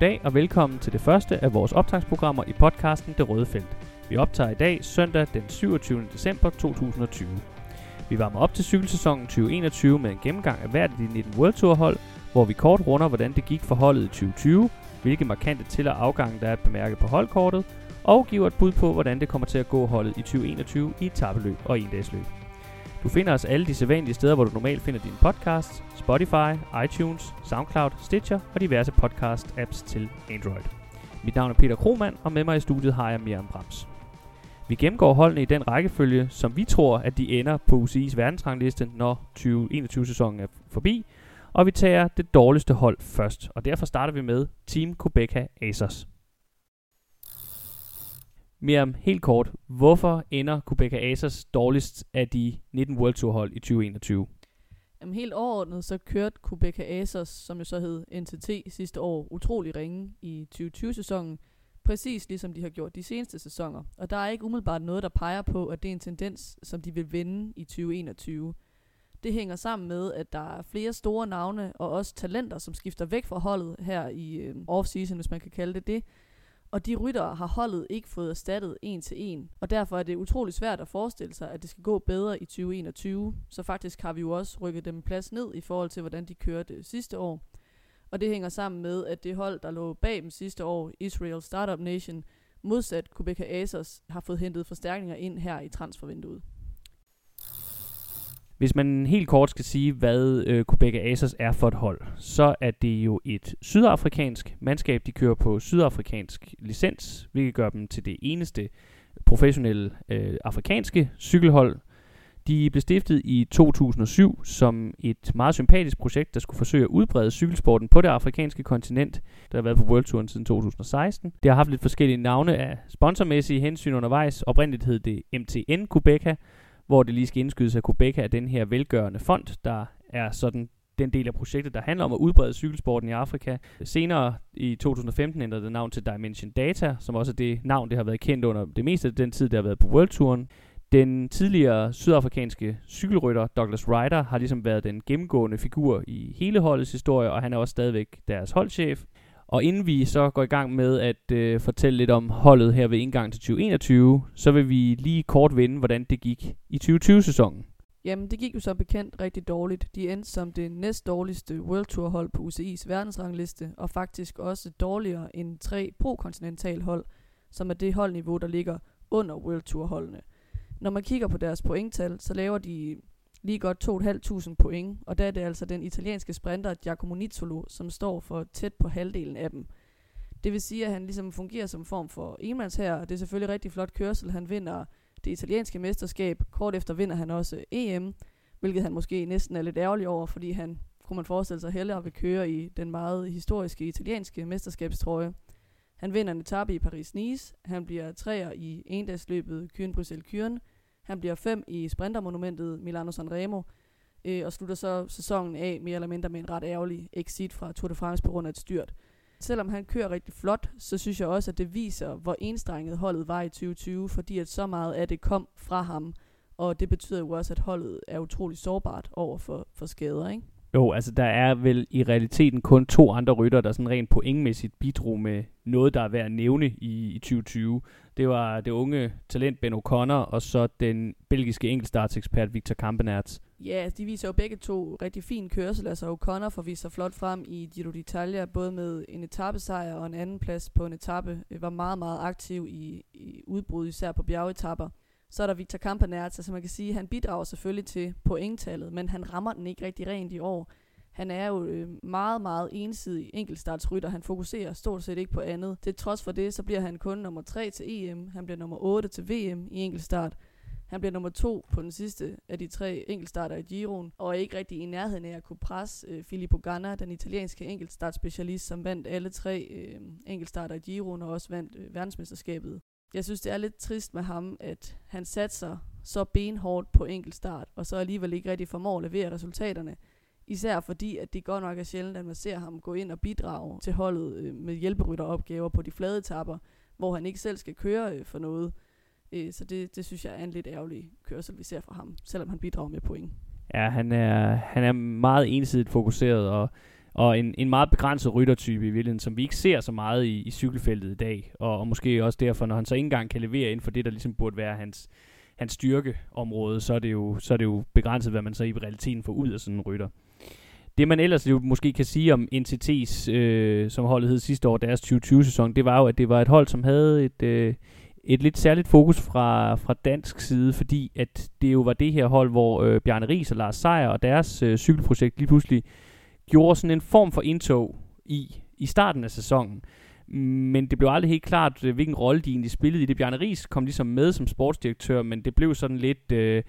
Goddag og velkommen til det første af vores optagsprogrammer i podcasten Det Røde Felt. Vi optager i dag søndag den 27. december 2020. Vi varmer op til cykelsæsonen 2021 med en gennemgang af hvert af de 19 World Tour hold, hvor vi kort runder, hvordan det gik for holdet i 2020, hvilke markante til- og afgange der er at bemærke på holdkortet, og giver et bud på, hvordan det kommer til at gå holdet i 2021 i etabeløb og endagsløb. Du finder os alle de sædvanlige steder, hvor du normalt finder dine podcasts, Spotify, iTunes, SoundCloud, Stitcher og diverse podcast-apps til Android. Mit navn er Peter Kromand, og med mig i studiet har jeg Miriam Brams. Vi gennemgår holdene i den rækkefølge, som vi tror, at de ender på UCI's verdensrangliste, når 2021-sæsonen er forbi, og vi tager det dårligste hold først, og derfor starter vi med Team Quebeca Acers. Miriam, helt kort, hvorfor ender Quebeca Asos dårligst af de 19 World Tour hold i 2021? Jamen helt overordnet, så kørte Quebeca Asos, som jo så hed NTT sidste år, utrolig ringe i 2020-sæsonen, præcis ligesom de har gjort de seneste sæsoner. Og der er ikke umiddelbart noget, der peger på, at det er en tendens, som de vil vende i 2021. Det hænger sammen med, at der er flere store navne og også talenter, som skifter væk fra holdet her i øh, off-season, hvis man kan kalde det det. Og de ryttere har holdet ikke fået erstattet en til en, og derfor er det utrolig svært at forestille sig, at det skal gå bedre i 2021. Så faktisk har vi jo også rykket dem plads ned i forhold til, hvordan de kørte sidste år. Og det hænger sammen med, at det hold, der lå bag dem sidste år, Israel Startup Nation, modsat Kubeka Asos, har fået hentet forstærkninger ind her i transfervinduet. Hvis man helt kort skal sige, hvad øh, Quebec Aces er for et hold, så er det jo et sydafrikansk mandskab. De kører på sydafrikansk licens, hvilket gør dem til det eneste professionelle øh, afrikanske cykelhold. De blev stiftet i 2007 som et meget sympatisk projekt, der skulle forsøge at udbrede cykelsporten på det afrikanske kontinent. Der har været på World Touren siden 2016. Det har haft lidt forskellige navne af sponsormæssige hensyn undervejs. Oprindeligt hed det MTN Quebeca, hvor det lige skal indskydes af Kubeka er den her velgørende fond, der er sådan den del af projektet, der handler om at udbrede cykelsporten i Afrika. Senere i 2015 ændrede det navn til Dimension Data, som også er det navn, det har været kendt under det meste af den tid, det har været på World Touren. Den tidligere sydafrikanske cykelrytter Douglas Ryder har ligesom været den gennemgående figur i hele holdets historie, og han er også stadigvæk deres holdchef. Og inden vi så går i gang med at øh, fortælle lidt om holdet her ved indgang til 2021, så vil vi lige kort vende, hvordan det gik i 2020-sæsonen. Jamen, det gik jo som bekendt rigtig dårligt. De endte som det næst dårligste World Tour hold på UCI's verdensrangliste, og faktisk også dårligere end tre pro-kontinental hold, som er det holdniveau, der ligger under World Tour holdene. Når man kigger på deres pointtal, så laver de lige godt 2.500 point, og der er det altså den italienske sprinter Giacomo Nizzolo, som står for tæt på halvdelen af dem. Det vil sige, at han ligesom fungerer som form for enmands her, og det er selvfølgelig rigtig flot kørsel. Han vinder det italienske mesterskab. Kort efter vinder han også EM, hvilket han måske næsten er lidt ærgerlig over, fordi han, kunne man forestille sig, hellere vil køre i den meget historiske italienske mesterskabstrøje. Han vinder en etape i Paris-Nice. Han bliver træer i endagsløbet Kyren Bruxelles Kyren. Han bliver fem i sprintermonumentet Milano Sanremo, øh, og slutter så sæsonen af mere eller mindre med en ret ærgerlig exit fra Tour de France på grund af et styrt. Selvom han kører rigtig flot, så synes jeg også, at det viser, hvor enstrenget holdet var i 2020, fordi at så meget af det kom fra ham, og det betyder jo også, at holdet er utrolig sårbart over for, for skader, ikke? Jo, altså der er vel i realiteten kun to andre rytter, der sådan rent pointmæssigt bidrog med noget, der er værd at nævne i, i 2020. Det var det unge talent Ben O'Connor, og så den belgiske enkeltstartsekspert Victor Kampenerts. Ja, altså, de viser jo begge to rigtig fin kørsel. Altså O'Connor får vist sig flot frem i Giro d'Italia, både med en etappesejr og en anden plads på en etape. Var meget, meget aktiv i, i udbrud, især på bjergetapper. Så er der Victor Kampenertz, altså man kan sige, han bidrager selvfølgelig til pointtallet, men han rammer den ikke rigtig rent i år. Han er jo øh, meget, meget ensidig enkeltstartsrytter. Han fokuserer stort set ikke på andet. Til trods for det, så bliver han kun nummer 3 til EM. Han bliver nummer 8 til VM i enkeltstart. Han bliver nummer 2 på den sidste af de tre enkeltstarter i Giroen, og er ikke rigtig i nærheden af at kunne presse øh, Filippo Ganna, den italienske enkeltstartspecialist, som vandt alle tre øh, enkeltstarter i Giroen og også vandt øh, verdensmesterskabet jeg synes, det er lidt trist med ham, at han satser så benhårdt på enkeltstart, og så alligevel ikke rigtig formår at levere resultaterne. Især fordi, at det godt nok er sjældent, at man ser ham gå ind og bidrage til holdet øh, med hjælperytteropgaver på de flade etapper, hvor han ikke selv skal køre øh, for noget. Øh, så det, det synes jeg er en lidt ærgerlig kørsel, vi ser fra ham, selvom han bidrager med point. Ja, han er, han er meget ensidigt fokuseret, og og en, en meget begrænset ryttertype i virkeligheden, som vi ikke ser så meget i, i cykelfeltet i dag. Og, og måske også derfor, når han så ikke engang kan levere inden for det, der ligesom burde være hans, hans styrkeområde, så er, det jo, så er det jo begrænset, hvad man så i realiteten får ud af sådan en rytter. Det man ellers jo måske kan sige om NTT's, øh, som holdet hed sidste år, deres 2020-sæson, det var jo, at det var et hold, som havde et, øh, et lidt særligt fokus fra, fra dansk side, fordi at det jo var det her hold, hvor øh, Bjarne Ries og Lars Seier og deres øh, cykelprojekt lige pludselig gjorde sådan en form for indtog i, i starten af sæsonen. Men det blev aldrig helt klart, øh, hvilken rolle de egentlig spillede i det. Bjarne Ries kom ligesom med som sportsdirektør, men det blev sådan lidt... Øh,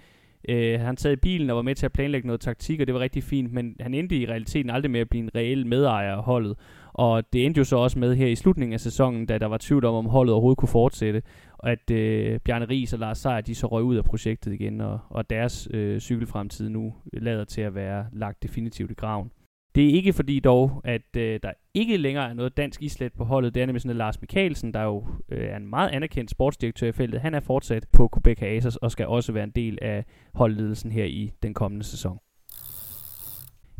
øh, han sad i bilen og var med til at planlægge noget taktik, og det var rigtig fint, men han endte i realiteten aldrig med at blive en reel medejer af holdet. Og det endte jo så også med her i slutningen af sæsonen, da der var tvivl om, om holdet overhovedet kunne fortsætte, og at øh, Bjarne Ries og Lars Seier, de så røg ud af projektet igen, og, og deres øh, cykelfremtid nu lader til at være lagt definitivt i graven. Det er ikke fordi dog, at øh, der ikke længere er noget dansk islet på holdet. Det er nemlig sådan, at Lars Mikkelsen, der jo øh, er en meget anerkendt sportsdirektør i feltet, han er fortsat på Quebec Aces og skal også være en del af holdledelsen her i den kommende sæson.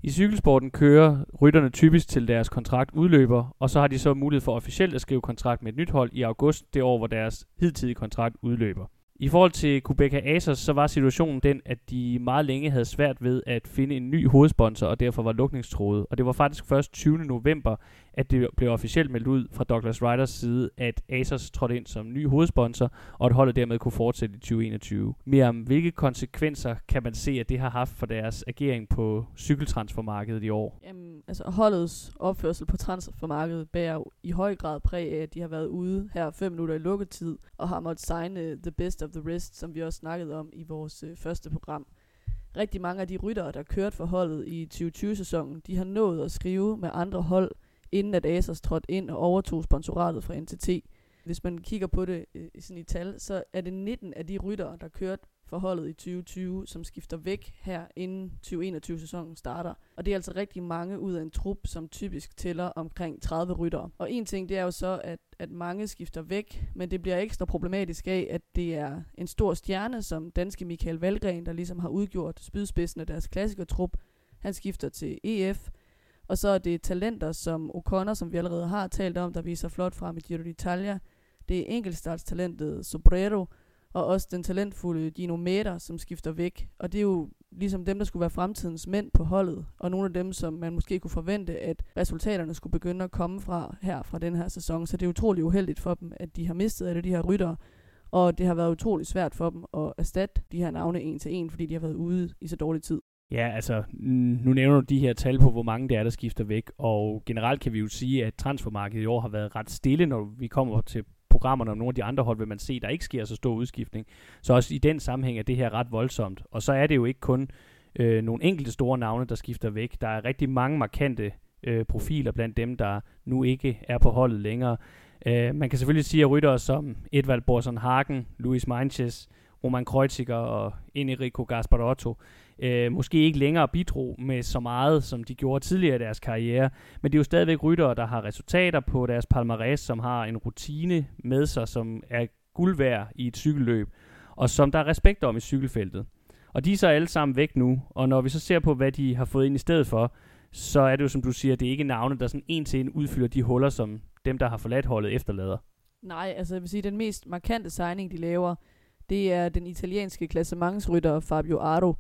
I cykelsporten kører rytterne typisk til deres kontrakt udløber, og så har de så mulighed for officielt at skrive kontrakt med et nyt hold i august, det år, hvor deres hidtidige kontrakt udløber. I forhold til Kubeka Asos, så var situationen den, at de meget længe havde svært ved at finde en ny hovedsponsor, og derfor var lukningstroet. Og det var faktisk først 20. november, at det blev officielt meldt ud fra Douglas Riders side, at Asos trådte ind som ny hovedsponsor, og at holdet dermed kunne fortsætte i 2021. Mere om hvilke konsekvenser kan man se, at det har haft for deres agering på cykeltransfermarkedet i år? Jamen, altså holdets opførsel på transfermarkedet bærer i høj grad præg af, at de har været ude her 5 minutter i lukketid, og har måttet signe the best of the rest, som vi også snakkede om i vores øh, første program. Rigtig mange af de ryttere, der kørte for holdet i 2020-sæsonen, de har nået at skrive med andre hold, inden at Asos trådte ind og overtog sponsoratet fra NTT. Hvis man kigger på det øh, i, sådan i tal, så er det 19 af de ryttere, der kørte for holdet i 2020, som skifter væk her inden 2021-sæsonen starter. Og det er altså rigtig mange ud af en trup, som typisk tæller omkring 30 ryttere. Og en ting, det er jo så, at, at mange skifter væk, men det bliver ekstra problematisk af, at det er en stor stjerne, som danske Michael Valgren, der ligesom har udgjort spydspidsen af deres klassikertrup. Han skifter til EF, og så er det talenter som O'Connor, som vi allerede har talt om, der viser flot frem i Giro d'Italia. Det er enkeltstartstalentet Sobrero, og også den talentfulde Dino Meter, som skifter væk. Og det er jo ligesom dem, der skulle være fremtidens mænd på holdet, og nogle af dem, som man måske kunne forvente, at resultaterne skulle begynde at komme fra her fra den her sæson. Så det er utrolig uheldigt for dem, at de har mistet alle de her ryttere, og det har været utrolig svært for dem at erstatte de her navne en til en, fordi de har været ude i så dårlig tid. Ja, altså, nu nævner du de her tal på, hvor mange det er, der skifter væk, og generelt kan vi jo sige, at transfermarkedet i år har været ret stille, når vi kommer til programmerne om nogle af de andre hold, vil man se, der ikke sker så stor udskiftning. Så også i den sammenhæng er det her ret voldsomt. Og så er det jo ikke kun øh, nogle enkelte store navne, der skifter væk. Der er rigtig mange markante øh, profiler blandt dem, der nu ikke er på holdet længere. Øh, man kan selvfølgelig sige, at ryttere som Edvald Borson Hagen, Luis Manches, Roman Kreuziger og Enrico Gasparotto øh, måske ikke længere bidrog med så meget, som de gjorde tidligere i deres karriere. Men det er jo stadigvæk ryttere, der har resultater på deres palmarès, som har en rutine med sig, som er guld værd i et cykelløb, og som der er respekt om i cykelfeltet. Og de er så alle sammen væk nu, og når vi så ser på, hvad de har fået ind i stedet for, så er det jo, som du siger, det er ikke navne, der sådan en til en udfylder de huller, som dem, der har forladt holdet, efterlader. Nej, altså jeg vil sige, den mest markante signing, de laver, det er den italienske klassementsrytter Fabio Aro,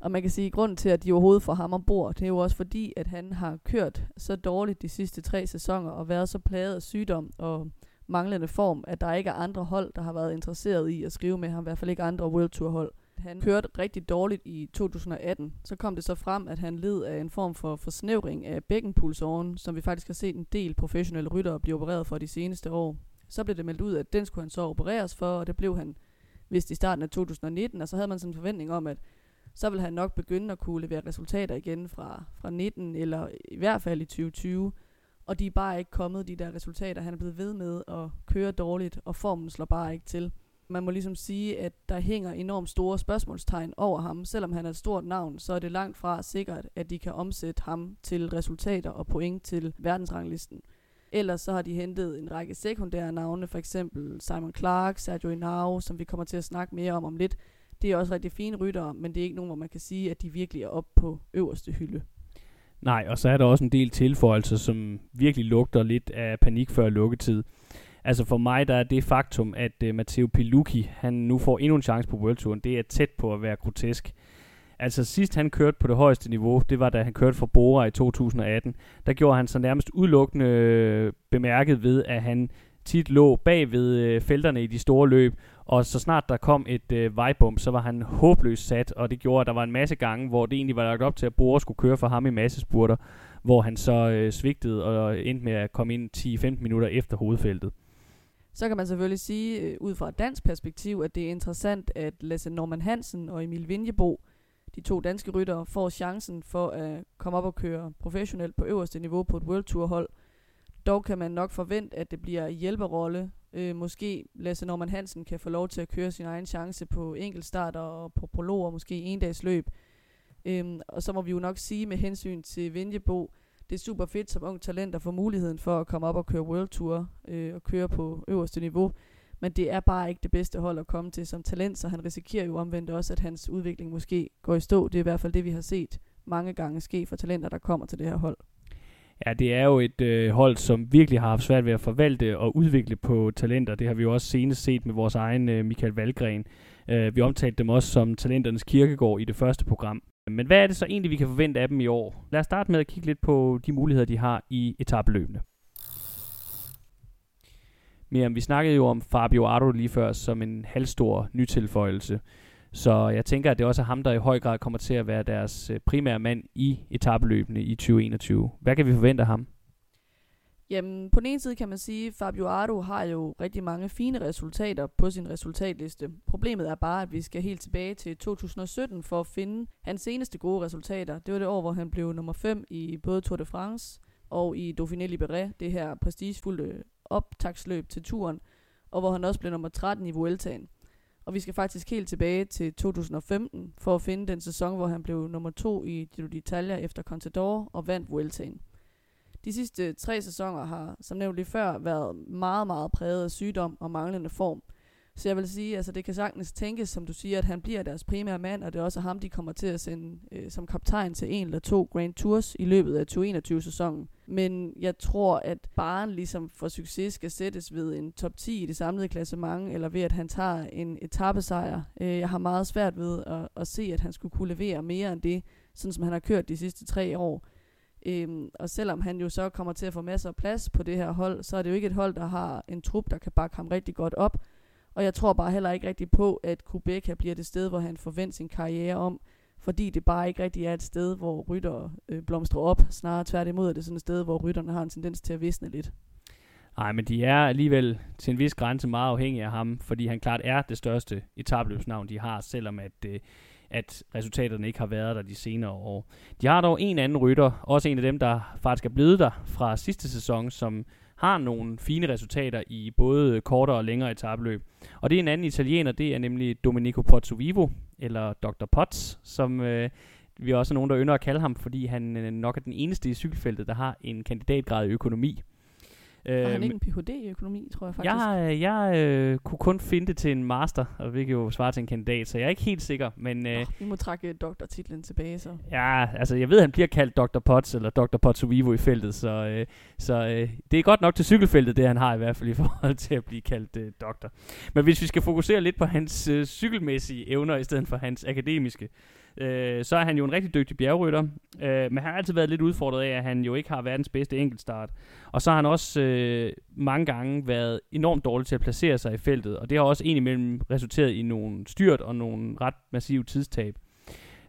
og man kan sige, at grunden til, at de overhovedet får ham ombord, det er jo også fordi, at han har kørt så dårligt de sidste tre sæsoner, og været så plaget af sygdom og manglende form, at der ikke er andre hold, der har været interesseret i at skrive med ham, i hvert fald ikke andre World Tour hold. Han kørte rigtig dårligt i 2018. Så kom det så frem, at han led af en form for forsnævring af bækkenpulsåren, som vi faktisk har set en del professionelle ryttere blive opereret for de seneste år. Så blev det meldt ud, at den skulle han så opereres for, og det blev han vist i starten af 2019, og så havde man sådan en forventning om, at så vil han nok begynde at kunne levere resultater igen fra, fra 19, eller i hvert fald i 2020. Og de er bare ikke kommet, de der resultater. Han er blevet ved med at køre dårligt, og formen slår bare ikke til. Man må ligesom sige, at der hænger enormt store spørgsmålstegn over ham. Selvom han er et stort navn, så er det langt fra sikkert, at de kan omsætte ham til resultater og point til verdensranglisten. Ellers så har de hentet en række sekundære navne, for eksempel Simon Clark, Sergio Hinao, som vi kommer til at snakke mere om om lidt, det er også rigtig fine ryttere, men det er ikke nogen, hvor man kan sige, at de virkelig er oppe på øverste hylde. Nej, og så er der også en del tilføjelser, som virkelig lugter lidt af panik før lukketid. Altså for mig, der er det faktum, at uh, Matteo Pilucci, han nu får endnu en chance på World Touren, det er tæt på at være grotesk. Altså sidst han kørte på det højeste niveau, det var da han kørte for Bora i 2018. Der gjorde han så nærmest udelukkende øh, bemærket ved, at han tit lå bag ved øh, felterne i de store løb, og så snart der kom et øh, vejbump, så var han håbløst sat, og det gjorde, at der var en masse gange, hvor det egentlig var lagt op til, at Bore skulle køre for ham i massespurter, hvor han så øh, svigtede og endte med at komme ind 10-15 minutter efter hovedfeltet. Så kan man selvfølgelig sige, øh, ud fra et dansk perspektiv, at det er interessant, at Lasse Norman Hansen og Emil Vinjebo, de to danske ryttere, får chancen for at komme op og køre professionelt på øverste niveau på et World Tour hold. Dog kan man nok forvente, at det bliver hjælperrolle. Øh, måske Lasse Norman Hansen kan få lov til at køre sin egen chance på enkeltstarter og på prologer, måske en dags løb. Øhm, og så må vi jo nok sige med hensyn til Vinjebo, det er super fedt som ung talent at få muligheden for at komme op og køre World Tour øh, og køre på øverste niveau. Men det er bare ikke det bedste hold at komme til som talent, så han risikerer jo omvendt også, at hans udvikling måske går i stå. Det er i hvert fald det, vi har set mange gange ske for talenter, der kommer til det her hold. Ja, det er jo et øh, hold, som virkelig har haft svært ved at forvalte og udvikle på talenter. Det har vi jo også senest set med vores egen øh, Michael Valgren. Øh, vi omtalte dem også som talenternes kirkegård i det første program. Men hvad er det så egentlig, vi kan forvente af dem i år? Lad os starte med at kigge lidt på de muligheder, de har i etabeløbene. Miriam, vi snakkede jo om Fabio Ardo lige før som en halvstor nytilføjelse. Så jeg tænker, at det også er ham, der i høj grad kommer til at være deres øh, primære mand i etabeløbene i 2021. Hvad kan vi forvente af ham? Jamen, på den ene side kan man sige, at Fabio Ardo har jo rigtig mange fine resultater på sin resultatliste. Problemet er bare, at vi skal helt tilbage til 2017 for at finde hans seneste gode resultater. Det var det år, hvor han blev nummer 5 i både Tour de France og i Dauphiné Libéré, det her prestigefulde optagsløb til turen, og hvor han også blev nummer 13 i Vueltaen. Og vi skal faktisk helt tilbage til 2015 for at finde den sæson, hvor han blev nummer 2 i Giro d'Italia efter Contador og vandt Vueltaen. De sidste tre sæsoner har, som nævnt lige før, været meget, meget præget af sygdom og manglende form. Så jeg vil sige, altså det kan sagtens tænkes, som du siger, at han bliver deres primære mand, og det er også ham, de kommer til at sende øh, som kaptajn til en eller to Grand Tours i løbet af 2021-sæsonen. Men jeg tror, at baren ligesom for succes skal sættes ved en top 10 i det samlede klassement, eller ved at han tager en etappesejr. Øh, jeg har meget svært ved at, at se, at han skulle kunne levere mere end det, sådan som han har kørt de sidste tre år. Øhm, og selvom han jo så kommer til at få masser af plads på det her hold, så er det jo ikke et hold, der har en trup, der kan bakke ham rigtig godt op. Og jeg tror bare heller ikke rigtig på, at Kubeka bliver det sted, hvor han forventer sin karriere om, fordi det bare ikke rigtig er et sted, hvor rytter øh, blomstrer op. Snarere tværtimod er det sådan et sted, hvor rytterne har en tendens til at visne lidt. Nej, men de er alligevel til en vis grænse meget afhængige af ham, fordi han klart er det største etabløbsnavn, de har, selvom at, øh, at resultaterne ikke har været der de senere år. De har dog en anden rytter, også en af dem, der faktisk er blevet der fra sidste sæson, som har nogle fine resultater i både kortere og længere etabløb. Og det er en anden italiener, det er nemlig Domenico Pozzovivo, eller Dr. Potts, som øh, vi er nogen, der ynder at kalde ham, fordi han øh, nok er den eneste i cykelfeltet, der har en kandidatgrad i økonomi. Har han øhm, ikke en Ph.D. i økonomi, tror jeg faktisk? Jeg, jeg øh, kunne kun finde det til en master, og vi kan jo svare til en kandidat, så jeg er ikke helt sikker. Men, øh, oh, vi må trække doktortitlen tilbage så. Ja, altså jeg ved, at han bliver kaldt Dr. Potts eller Dr. Potts Vivo i feltet, så, øh, så øh, det er godt nok til cykelfeltet, det han har i hvert fald i forhold til at blive kaldt øh, doktor. Men hvis vi skal fokusere lidt på hans øh, cykelmæssige evner i stedet for hans akademiske, øh, Øh, så er han jo en rigtig dygtig bjergrytter, øh, men han har altid været lidt udfordret af, at han jo ikke har verdens bedste enkeltstart. Og så har han også øh, mange gange været enormt dårlig til at placere sig i feltet, og det har også indimellem resulteret i nogle styrt og nogle ret massive tidstab.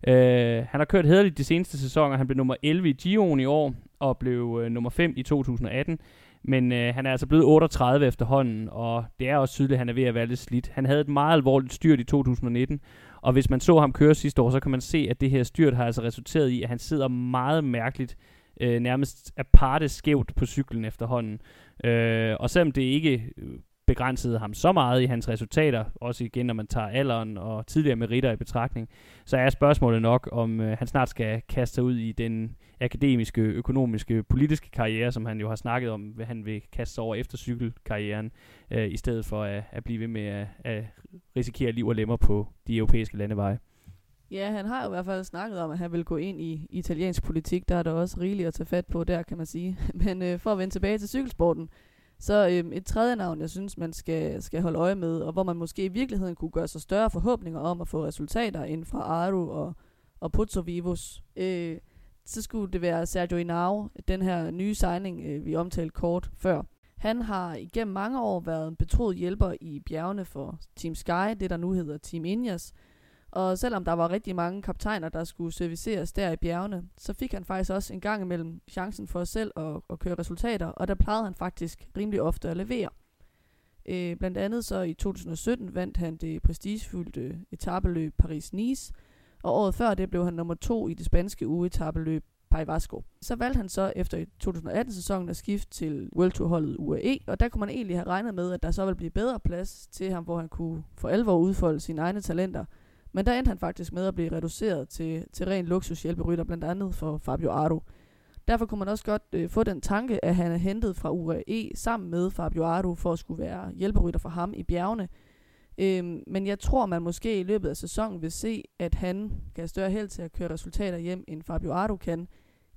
Øh, han har kørt hederligt de seneste sæsoner. Han blev nummer 11 i Gion i år, og blev øh, nummer 5 i 2018. Men øh, han er altså blevet 38 efterhånden, og det er også tydeligt, at han er ved at være lidt slidt. Han havde et meget alvorligt styrt i 2019, og hvis man så ham køre sidste år, så kan man se, at det her styrt har altså resulteret i, at han sidder meget mærkeligt, øh, nærmest aparte skævt på cyklen efterhånden. Øh, og selvom det ikke øh, begrænsede ham så meget i hans resultater, også igen når man tager alderen og tidligere meritter i betragtning, så er spørgsmålet nok, om øh, han snart skal kaste sig ud i den akademiske, økonomiske, politiske karriere, som han jo har snakket om, hvad han vil kaste sig over efter cykelkarrieren, øh, i stedet for at, at blive ved med at, at risikere liv og lemmer på de europæiske landeveje. Ja, han har jo i hvert fald snakket om, at han vil gå ind i italiensk politik. Der er der også rigeligt at tage fat på der, kan man sige. Men øh, for at vende tilbage til cykelsporten, så øh, et tredje navn, jeg synes, man skal, skal holde øje med, og hvor man måske i virkeligheden kunne gøre sig større forhåbninger om at få resultater inden fra Aru og, og Pozzo Vivos. Øh, så skulle det være Sergio Inau, den her nye signing, øh, vi omtalte kort før. Han har igennem mange år været en betroet hjælper i bjergene for Team Sky, det der nu hedder Team Ineos. Og selvom der var rigtig mange kaptajner, der skulle serviceres der i bjergene, så fik han faktisk også en gang imellem chancen for selv at, at køre resultater, og der plejede han faktisk rimelig ofte at levere. Øh, blandt andet så i 2017 vandt han det prestigefyldte etabeløb Paris-Nice, og året før det blev han nummer to i det spanske ugetabeløb Pai Vasco. Så valgte han så efter 2018-sæsonen at skifte til World Tour-holdet UAE, og der kunne man egentlig have regnet med, at der så ville blive bedre plads til ham, hvor han kunne for alvor udfolde sine egne talenter. Men der endte han faktisk med at blive reduceret til, til ren luksushjælperytter, blandt andet for Fabio Ardo. Derfor kunne man også godt øh, få den tanke, at han er hentet fra UAE sammen med Fabio Ardo for at skulle være hjælperytter for ham i bjergene. Øhm, men jeg tror, man måske i løbet af sæsonen vil se, at han kan have større held til at køre resultater hjem, end Fabio Ardo kan.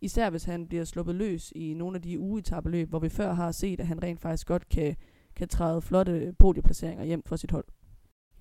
Især hvis han bliver sluppet løs i nogle af de ugetabeløb, hvor vi før har set, at han rent faktisk godt kan, kan træde flotte podieplaceringer hjem for sit hold.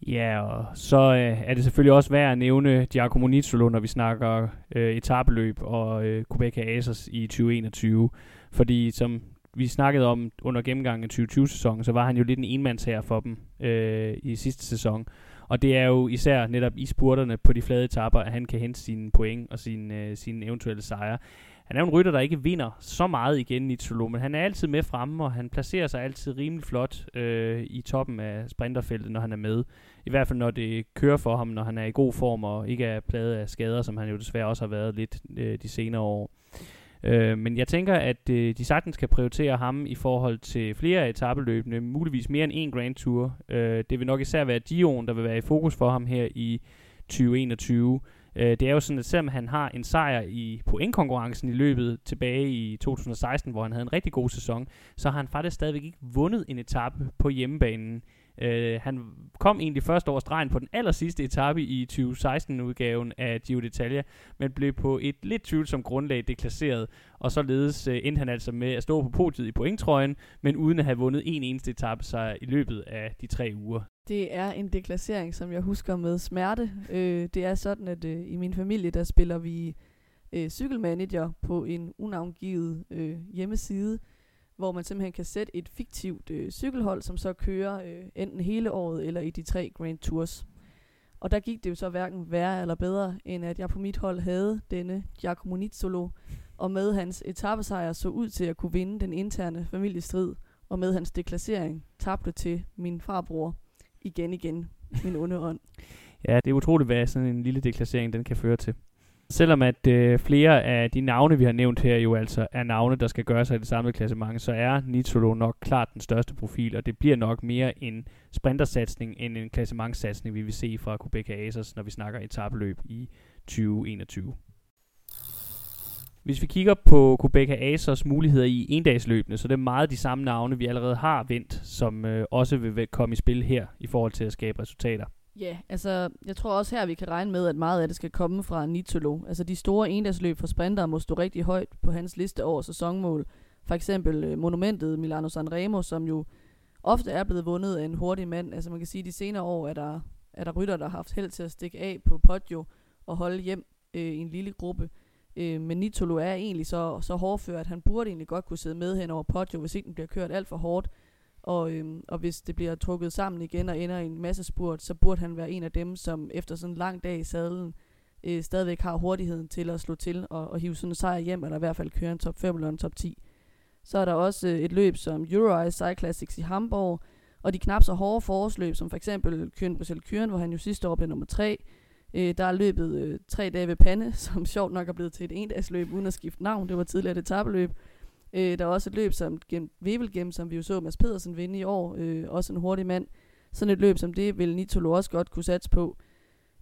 Ja, og så øh, er det selvfølgelig også værd at nævne Giacomo Nizzolo, når vi snakker øh, etabeløb og øh, Quebec Aces i 2021. Fordi som vi snakkede om under gennemgangen af 2020-sæsonen, så var han jo lidt en enmandsherre for dem øh, i sidste sæson. Og det er jo især netop i spurterne på de flade etapper, at han kan hente sine point og sine, øh, sine eventuelle sejre. Han er jo en rytter, der ikke vinder så meget igen i Tolo, men han er altid med fremme, og han placerer sig altid rimelig flot øh, i toppen af sprinterfeltet, når han er med. I hvert fald når det kører for ham, når han er i god form og ikke er pladet af skader, som han jo desværre også har været lidt øh, de senere år. Øh, men jeg tænker, at øh, de sagtens kan prioritere ham i forhold til flere etabeløbende, muligvis mere end en Grand Tour. Øh, det vil nok især være Dion, der vil være i fokus for ham her i 2021. Øh, det er jo sådan, at selvom han har en sejr i pointkonkurrencen i løbet tilbage i 2016, hvor han havde en rigtig god sæson, så har han faktisk stadigvæk ikke vundet en etape på hjemmebanen Øh, han kom egentlig først over stregen på den aller sidste etape i 2016-udgaven af Giro d'Italia, men blev på et lidt tvivlsomt grundlag deklasseret, og således øh, endte han altså med at stå på podiet i pointtrøjen, men uden at have vundet en eneste etape sig i løbet af de tre uger. Det er en deklassering, som jeg husker med smerte. Øh, det er sådan, at øh, i min familie, der spiller vi øh, cykelmanager på en unavngivet øh, hjemmeside, hvor man simpelthen kan sætte et fiktivt øh, cykelhold, som så kører øh, enten hele året eller i de tre Grand Tours. Og der gik det jo så hverken værre eller bedre, end at jeg på mit hold havde denne Giacomo Nizzolo, og med hans etappesejr så ud til at kunne vinde den interne familiestrid, og med hans deklassering tabte til min farbror igen igen, min onde ånd. Ja, det er utroligt, hvad sådan en lille deklassering den kan føre til. Selvom at øh, flere af de navne, vi har nævnt her, jo altså er navne, der skal gøre sig i det samme klassement, så er Nitolo nok klart den største profil, og det bliver nok mere en sprintersatsning end en klassementsatsning, vi vil se fra Quebec Asos, når vi snakker etabløb i 2021. Hvis vi kigger på Quebec Asos muligheder i endagsløbene, så det er meget de samme navne, vi allerede har vendt, som øh, også vil komme i spil her i forhold til at skabe resultater. Ja, yeah, altså jeg tror også her, vi kan regne med, at meget af det skal komme fra Nitolo. Altså de store endagsløb for sprinter må stå rigtig højt på hans liste over sæsonmål. For eksempel øh, monumentet Milano Sanremo, som jo ofte er blevet vundet af en hurtig mand. Altså man kan sige, at de senere år er der, er der rytter, der har haft held til at stikke af på Poggio og holde hjem øh, i en lille gruppe. Øh, men Nitolo er egentlig så, så hårdført, at han burde egentlig godt kunne sidde med hen over Poggio, hvis ikke den bliver kørt alt for hårdt. Og, øhm, og hvis det bliver trukket sammen igen og ender i en masse spurt, så burde han være en af dem, som efter sådan en lang dag i sadlen, øh, stadigvæk har hurtigheden til at slå til og, og hive sådan en sejr hjem, eller i hvert fald køre en top 5 eller en top 10. Så er der også øh, et løb som Euro Cyclassics Classics i Hamburg, og de knap så hårde forårsløb, som for eksempel Køren Bruxelles Køren, hvor han jo sidste år blev nummer 3. Øh, der er løbet øh, tre dage ved Pande, som sjovt nok er blevet til et endagsløb uden at skifte navn. Det var tidligere et etabeløb. Øh, der er også et løb som Wevelgem, som vi jo så Mads Pedersen vinde i år, øh, også en hurtig mand. Sådan et løb som det vil Nitolo også godt kunne satse på.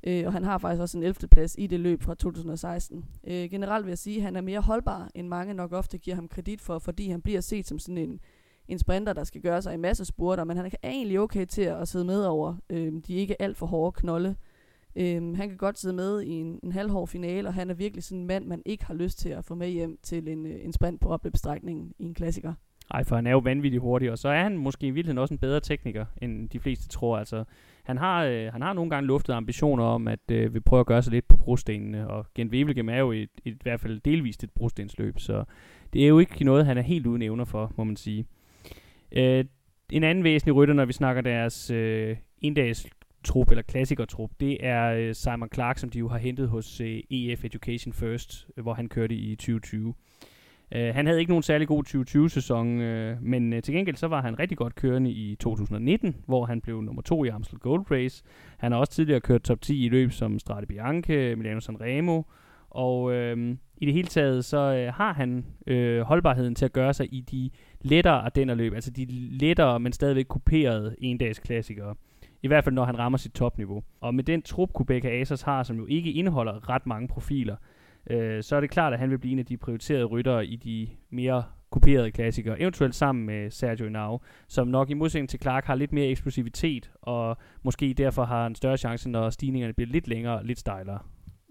Øh, og han har faktisk også en 11. plads i det løb fra 2016. Øh, generelt vil jeg sige, at han er mere holdbar, end mange nok ofte giver ham kredit for, fordi han bliver set som sådan en, en sprinter, der skal gøre sig i masse spurter, men han er egentlig okay til at sidde med over øh, de ikke alt for hårde knolde. Øhm, han kan godt sidde med i en, en halvhård finale, og han er virkelig sådan en mand, man ikke har lyst til at få med hjem til en, øh, en sprint på opløbsstrækningen i en klassiker. Ej, for han er jo vanvittigt hurtig, og så er han måske i virkeligheden også en bedre tekniker, end de fleste tror. Altså, han har, øh, han har nogle gange luftet ambitioner om, at øh, vi prøver at gøre sig lidt på brostenene, og Gent Wevelgem er jo et, et, i hvert fald delvist et brostensløb, så det er jo ikke noget, han er helt uden evner for, må man sige. Øh, en anden væsentlig rytter, når vi snakker deres øh, endags trup eller klassikertrup, det er øh, Simon Clark, som de jo har hentet hos øh, EF Education First, øh, hvor han kørte i 2020. Øh, han havde ikke nogen særlig god 2020-sæson, øh, men øh, til gengæld så var han rigtig godt kørende i 2019, hvor han blev nummer to i Amstel Gold Race. Han har også tidligere kørt top 10 i løb som Strade Bianche, Milano Sanremo, og øh, i det hele taget så øh, har han øh, holdbarheden til at gøre sig i de lettere Ardennerløb, altså de lettere, men stadigvæk kuperede endags klassikere. I hvert fald når han rammer sit topniveau. Og med den trup, Kubeka Asers har, som jo ikke indeholder ret mange profiler, øh, så er det klart, at han vil blive en af de prioriterede ryttere i de mere kuperede klassikere, eventuelt sammen med Sergio Nau, som nok i modsætning til Clark har lidt mere eksplosivitet, og måske derfor har en større chance, når stigningerne bliver lidt længere og lidt stejlere.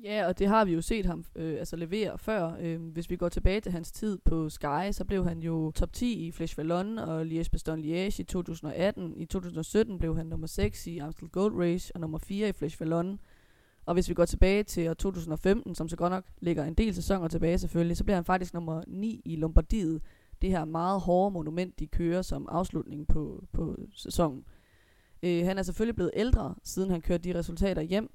Ja, og det har vi jo set ham øh, altså levere før. Øh, hvis vi går tilbage til hans tid på Sky, så blev han jo top 10 i Flesh Vallon og Liège-Bastogne-Liège i 2018. I 2017 blev han nummer 6 i Amstel Gold Race og nummer 4 i Flesh Vallon. Og hvis vi går tilbage til år 2015, som så godt nok ligger en del sæsoner tilbage selvfølgelig, så bliver han faktisk nummer 9 i Lombardiet. Det her meget hårde monument, de kører som afslutning på, på sæsonen. Øh, han er selvfølgelig blevet ældre, siden han kørte de resultater hjem.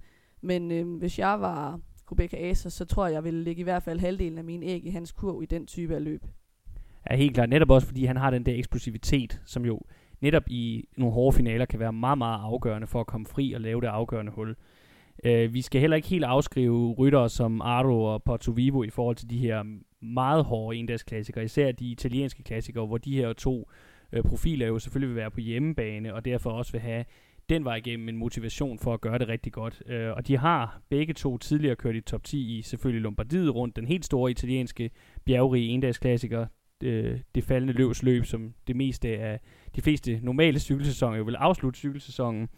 Men øh, hvis jeg var Rebecca Acer, så tror jeg, jeg ville lægge i hvert fald halvdelen af mine æg i hans kurv i den type af løb. Ja, helt klart. Netop også, fordi han har den der eksplosivitet, som jo netop i nogle hårde finaler kan være meget, meget afgørende for at komme fri og lave det afgørende hul. Øh, vi skal heller ikke helt afskrive ryttere som Ardo og Porto Vivo i forhold til de her meget hårde endagsklassikere, især de italienske klassikere, hvor de her to øh, profiler jo selvfølgelig vil være på hjemmebane, og derfor også vil have den vej igennem en motivation for at gøre det rigtig godt. Øh, og de har begge to tidligere kørt i top 10 i selvfølgelig Lombardiet rundt, den helt store italienske bjergrige endagsklassiker, øh, det faldende løvs løb, som det meste af de fleste normale cykelsæsoner jo vil afslutte cykelsæsonen.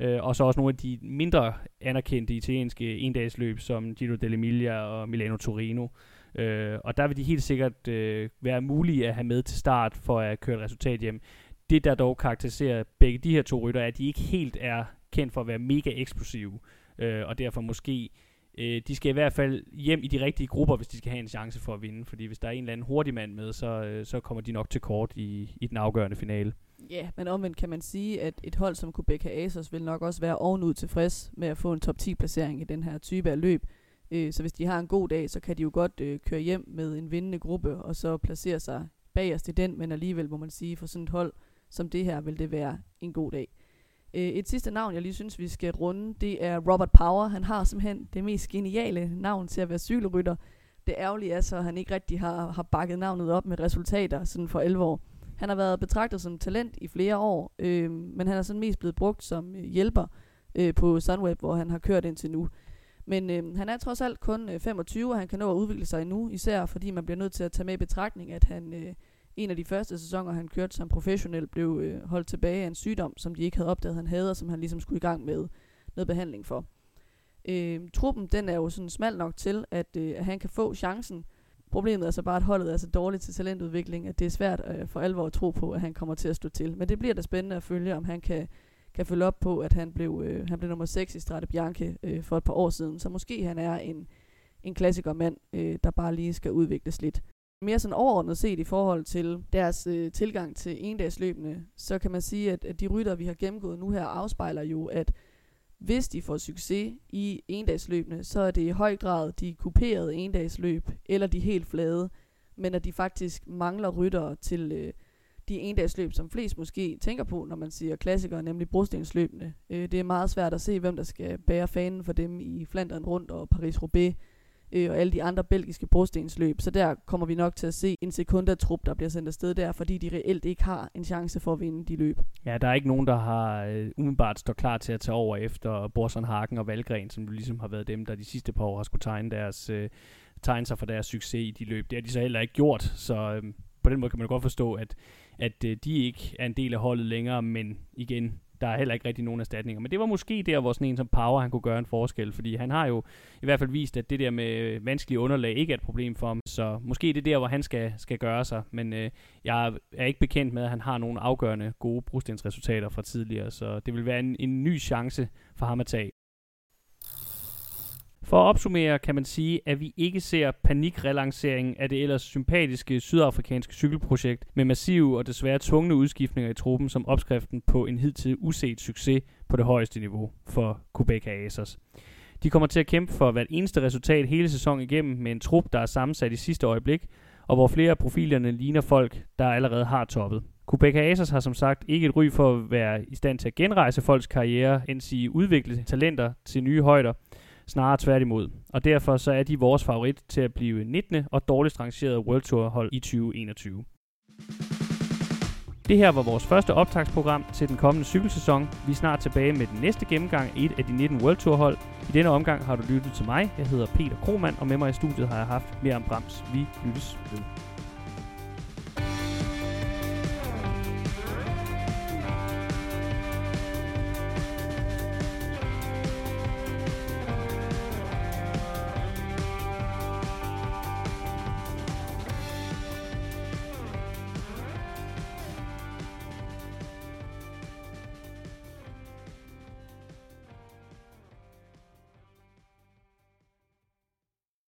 Øh, og så også nogle af de mindre anerkendte italienske endagsløb, som Giro dell'Emilia og Milano Torino. Øh, og der vil de helt sikkert øh, være mulige at have med til start for at køre et resultat hjem. Det, der dog karakteriserer begge de her to rytter, er, at de ikke helt er kendt for at være mega eksplosive, øh, og derfor måske øh, de skal i hvert fald hjem i de rigtige grupper, hvis de skal have en chance for at vinde. Fordi hvis der er en eller anden hurtig mand med, så, øh, så kommer de nok til kort i, i den afgørende finale. Ja, yeah, men omvendt kan man sige, at et hold som Quebec Asos vil nok også være ovenud tilfreds med at få en top 10 placering i den her type af løb. Øh, så hvis de har en god dag, så kan de jo godt øh, køre hjem med en vindende gruppe, og så placere sig bagerst i den, men alligevel må man sige, for sådan et hold som det her, vil det være en god dag. Øh, et sidste navn, jeg lige synes, vi skal runde, det er Robert Power. Han har simpelthen det mest geniale navn til at være cykelrytter. Det ærgerlige er så, at han ikke rigtig har, har bakket navnet op med resultater sådan for 11 år. Han har været betragtet som talent i flere år, øh, men han er sådan mest blevet brugt som øh, hjælper øh, på Sunweb, hvor han har kørt indtil nu. Men øh, han er trods alt kun øh, 25, og han kan nå at udvikle sig endnu, især fordi man bliver nødt til at tage med i betragtning, at han øh, en af de første sæsoner, han kørte som professionel, blev øh, holdt tilbage af en sygdom, som de ikke havde opdaget, han havde, og som han ligesom skulle i gang med noget behandling for. Øh, truppen, den er jo sådan smal nok til, at, øh, at han kan få chancen, Problemet er så bare, at holdet er så dårligt til talentudvikling, at det er svært øh, for alvor at tro på, at han kommer til at stå til. Men det bliver da spændende at følge, om han kan, kan følge op på, at han blev, øh, han blev nummer 6 i Strade Bianche øh, for et par år siden. Så måske han er en, en klassikermand, øh, der bare lige skal udvikles lidt. Mere sådan overordnet set i forhold til deres øh, tilgang til endagsløbende, så kan man sige, at, at de rytter, vi har gennemgået nu her, afspejler jo, at hvis de får succes i endagsløbene, så er det i høj grad de kuperede endagsløb, eller de helt flade, men at de faktisk mangler ryttere til øh, de endagsløb, som flest måske tænker på, når man siger klassikere, nemlig brostensløbene. Øh, det er meget svært at se, hvem der skal bære fanen for dem i Flandern rundt og Paris-Roubaix øh, og alle de andre belgiske brostensløb. Så der kommer vi nok til at se en sekundatrup, der bliver sendt afsted der, fordi de reelt ikke har en chance for at vinde de løb. Ja, der er ikke nogen, der har øh, umiddelbart står klar til at tage over efter Borson Hagen og Valgren, som ligesom har været dem, der de sidste par år har skulle tegne, deres, øh, tegne sig for deres succes i de løb. Det har de så heller ikke gjort, så øh, på den måde kan man godt forstå, at, at øh, de ikke er en del af holdet længere, men igen, der er heller ikke rigtig nogen erstatninger. Men det var måske der, hvor sådan en som Power, han kunne gøre en forskel, fordi han har jo i hvert fald vist, at det der med vanskelige underlag ikke er et problem for ham. Så måske det er der, hvor han skal, skal gøre sig. Men øh, jeg er ikke bekendt med, at han har nogle afgørende gode brugstensresultater fra tidligere, så det vil være en, en ny chance for ham at tage. For at opsummere kan man sige, at vi ikke ser panikrelanceringen af det ellers sympatiske sydafrikanske cykelprojekt med massive og desværre tvungne udskiftninger i truppen som opskriften på en hidtil uset succes på det højeste niveau for Quebec Asos. De kommer til at kæmpe for hvert eneste resultat hele sæsonen igennem med en trup, der er sammensat i sidste øjeblik, og hvor flere af profilerne ligner folk, der allerede har toppet. Quebec Asos har som sagt ikke et ry for at være i stand til at genrejse folks karriere, end sige udvikle talenter til nye højder, snarere tværtimod. Og derfor så er de vores favorit til at blive 19. og dårligst rangeret World Tour hold i 2021. Det her var vores første optagsprogram til den kommende cykelsæson. Vi er snart tilbage med den næste gennemgang af et af de 19 World Tour hold. I denne omgang har du lyttet til mig. Jeg hedder Peter Kromand, og med mig i studiet har jeg haft mere om Brams. Vi lyttes ved.